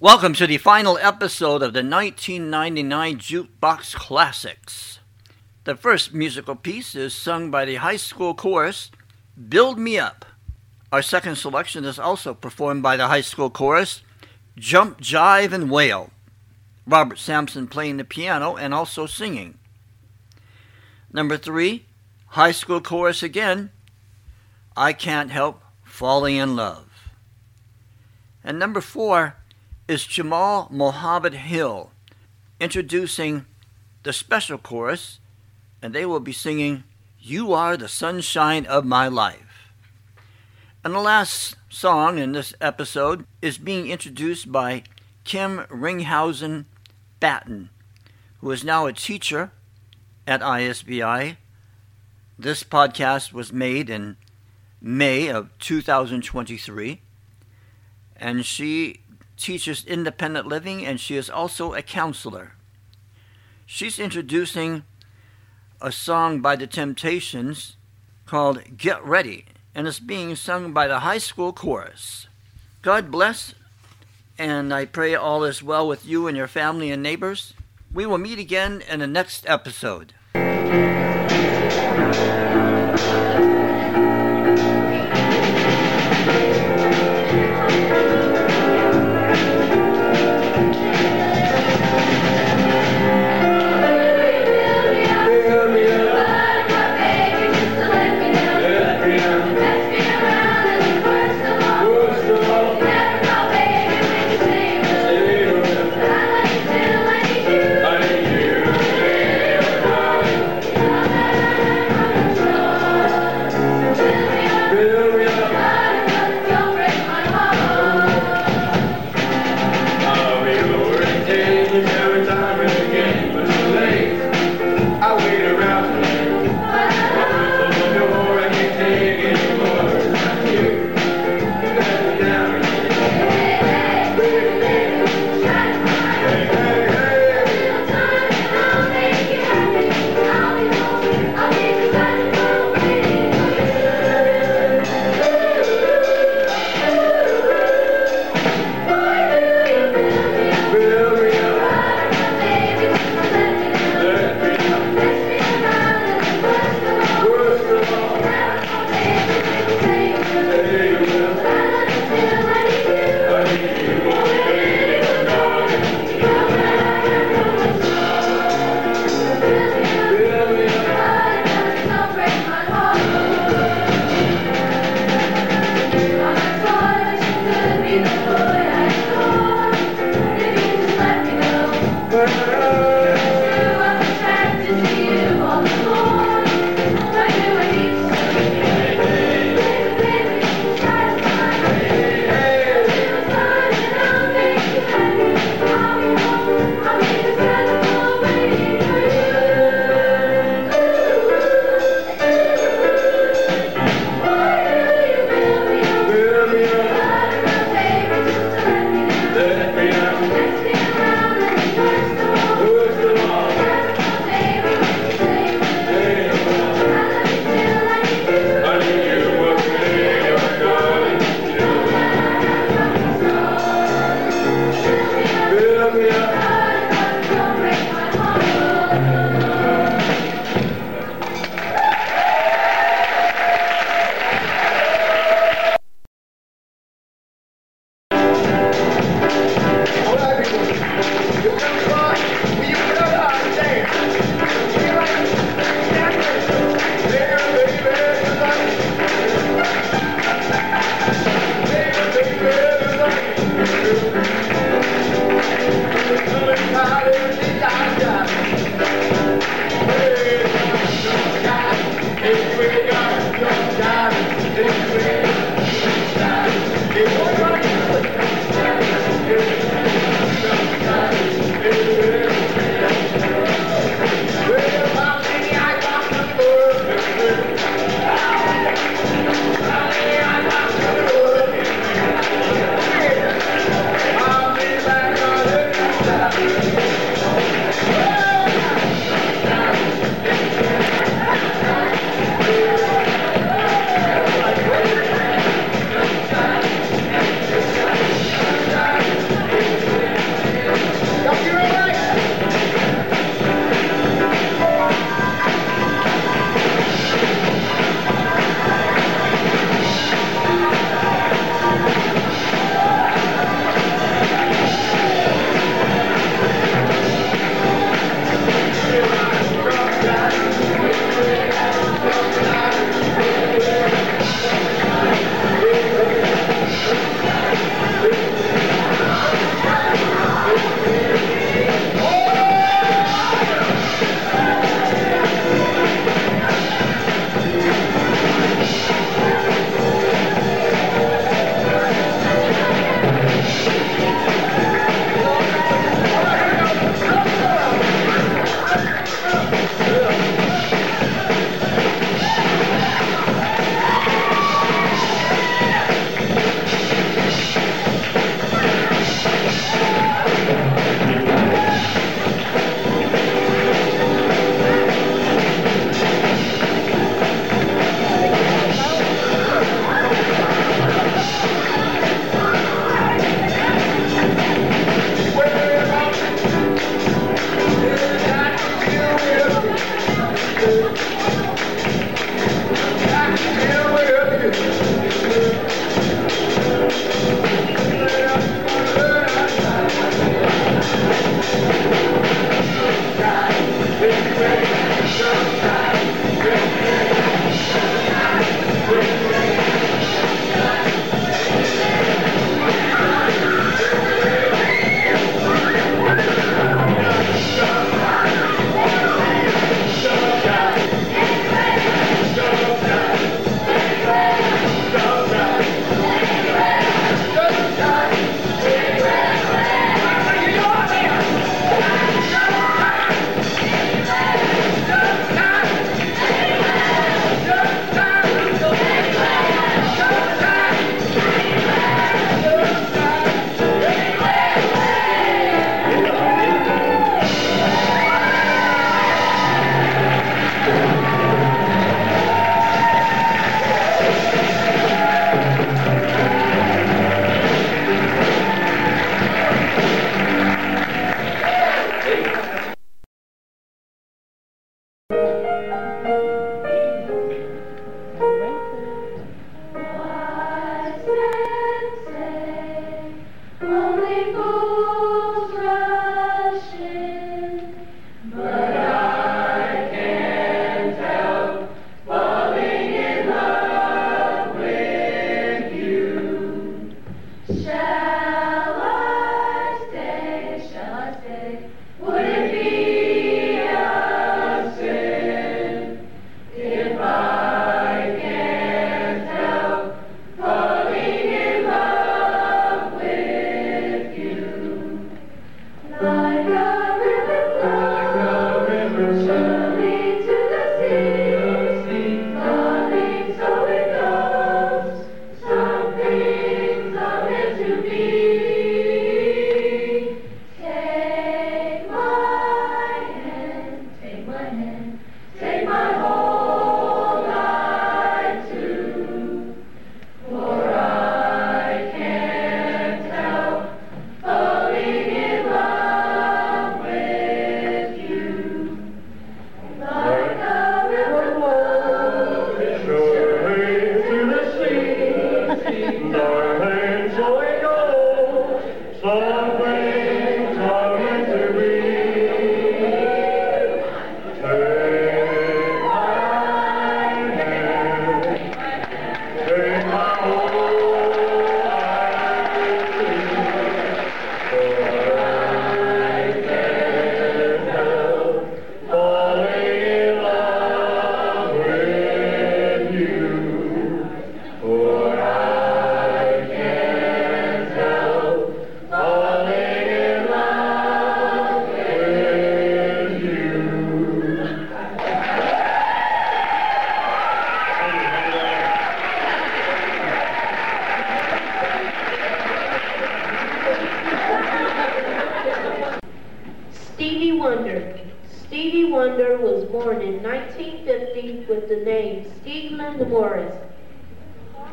Welcome to the final episode of the 1999 Jukebox Classics. The first musical piece is sung by the high school chorus, Build Me Up. Our second selection is also performed by the high school chorus, Jump, Jive, and Wail. Robert Sampson playing the piano and also singing. Number three, high school chorus again, I Can't Help Falling in Love. And number four, is Jamal Mohammed Hill introducing the special chorus, and they will be singing You Are the Sunshine of My Life. And the last song in this episode is being introduced by Kim Ringhausen Batten, who is now a teacher at ISBI. This podcast was made in May of 2023, and she teaches independent living and she is also a counselor. She's introducing a song by the Temptations called Get Ready, and it's being sung by the high school chorus. God bless, and I pray all is well with you and your family and neighbors. We will meet again in the next episode.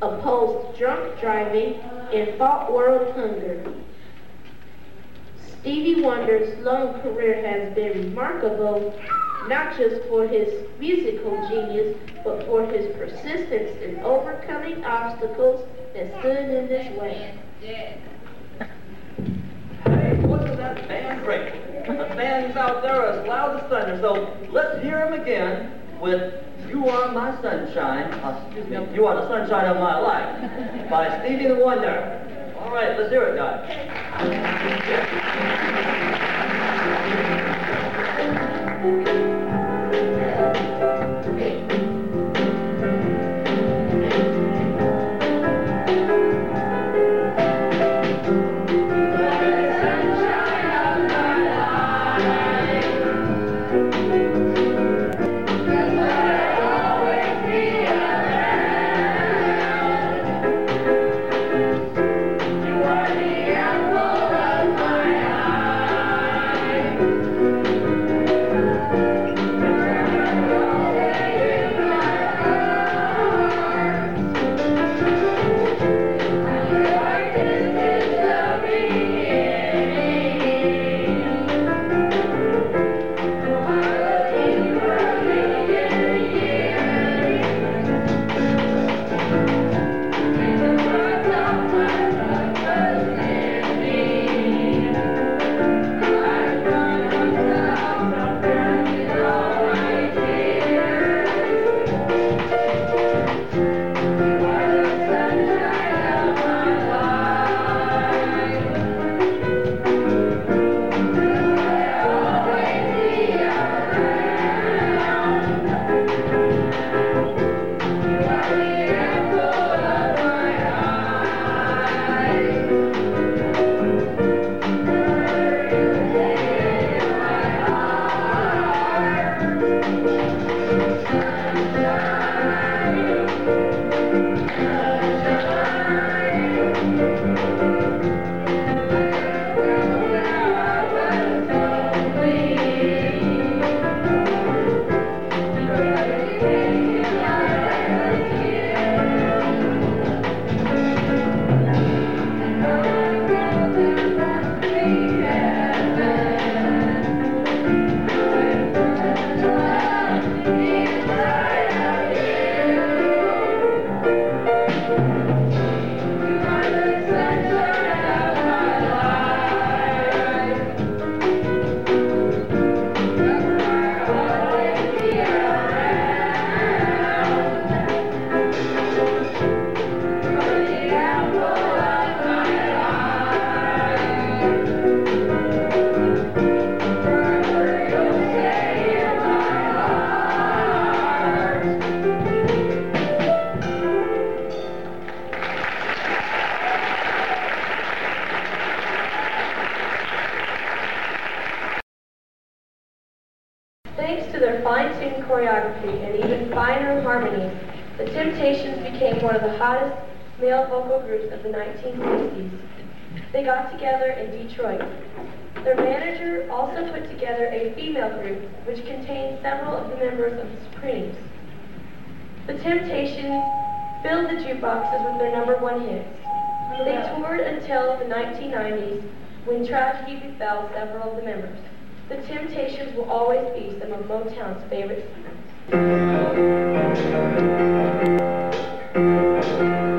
opposed drunk driving, and fought world hunger. Stevie Wonder's long career has been remarkable, not just for his musical genius, but for his persistence in overcoming obstacles that stood in his way. Hey what's that band great. The band's out there as loud as thunder, so let's hear them again with you Are My Sunshine, uh, excuse me, You Are the Sunshine of My Life by Stevie Wonder. All right, let's hear it, guys. the hottest male vocal groups of the 1960s. They got together in Detroit. Their manager also put together a female group which contained several of the members of the Supremes. The Temptations filled the jukeboxes with their number one hits. They toured until the 1990s when tragedy befell several of the members. The Temptations will always be some of Motown's favorite Música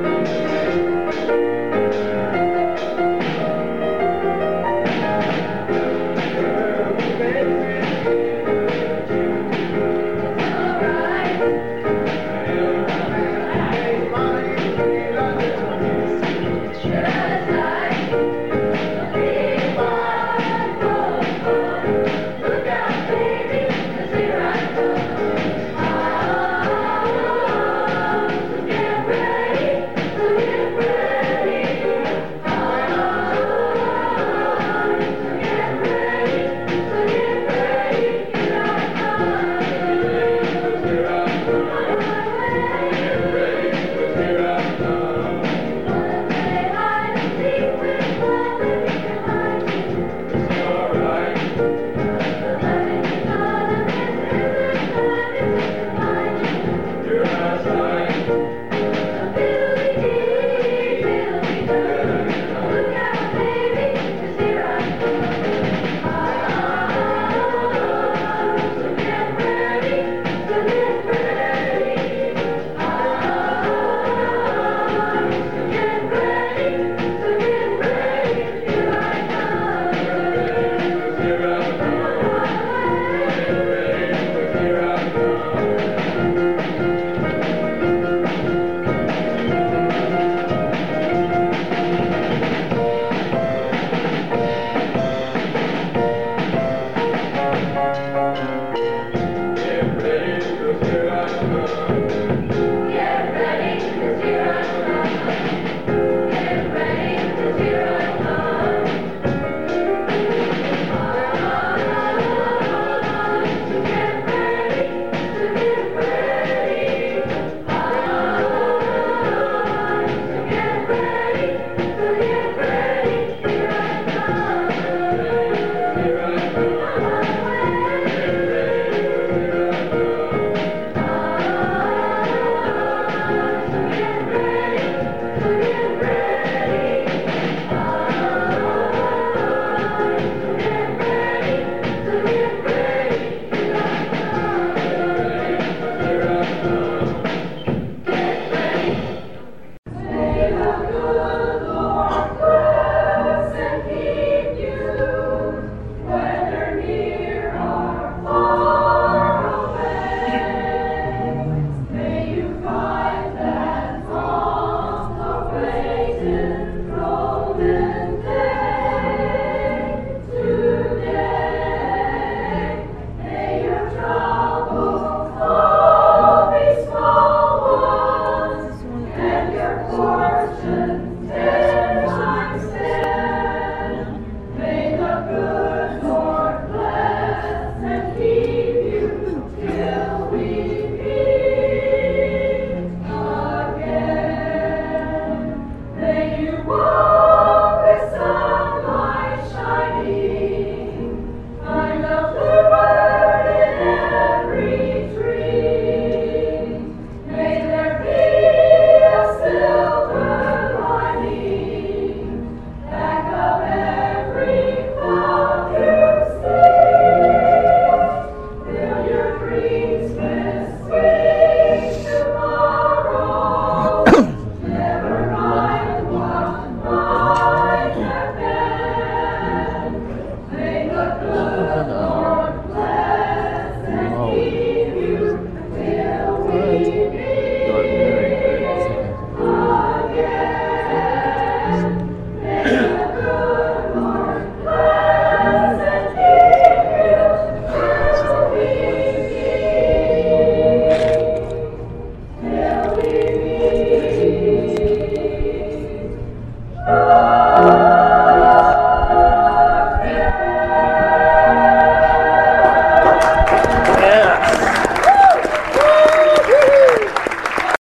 Whoa!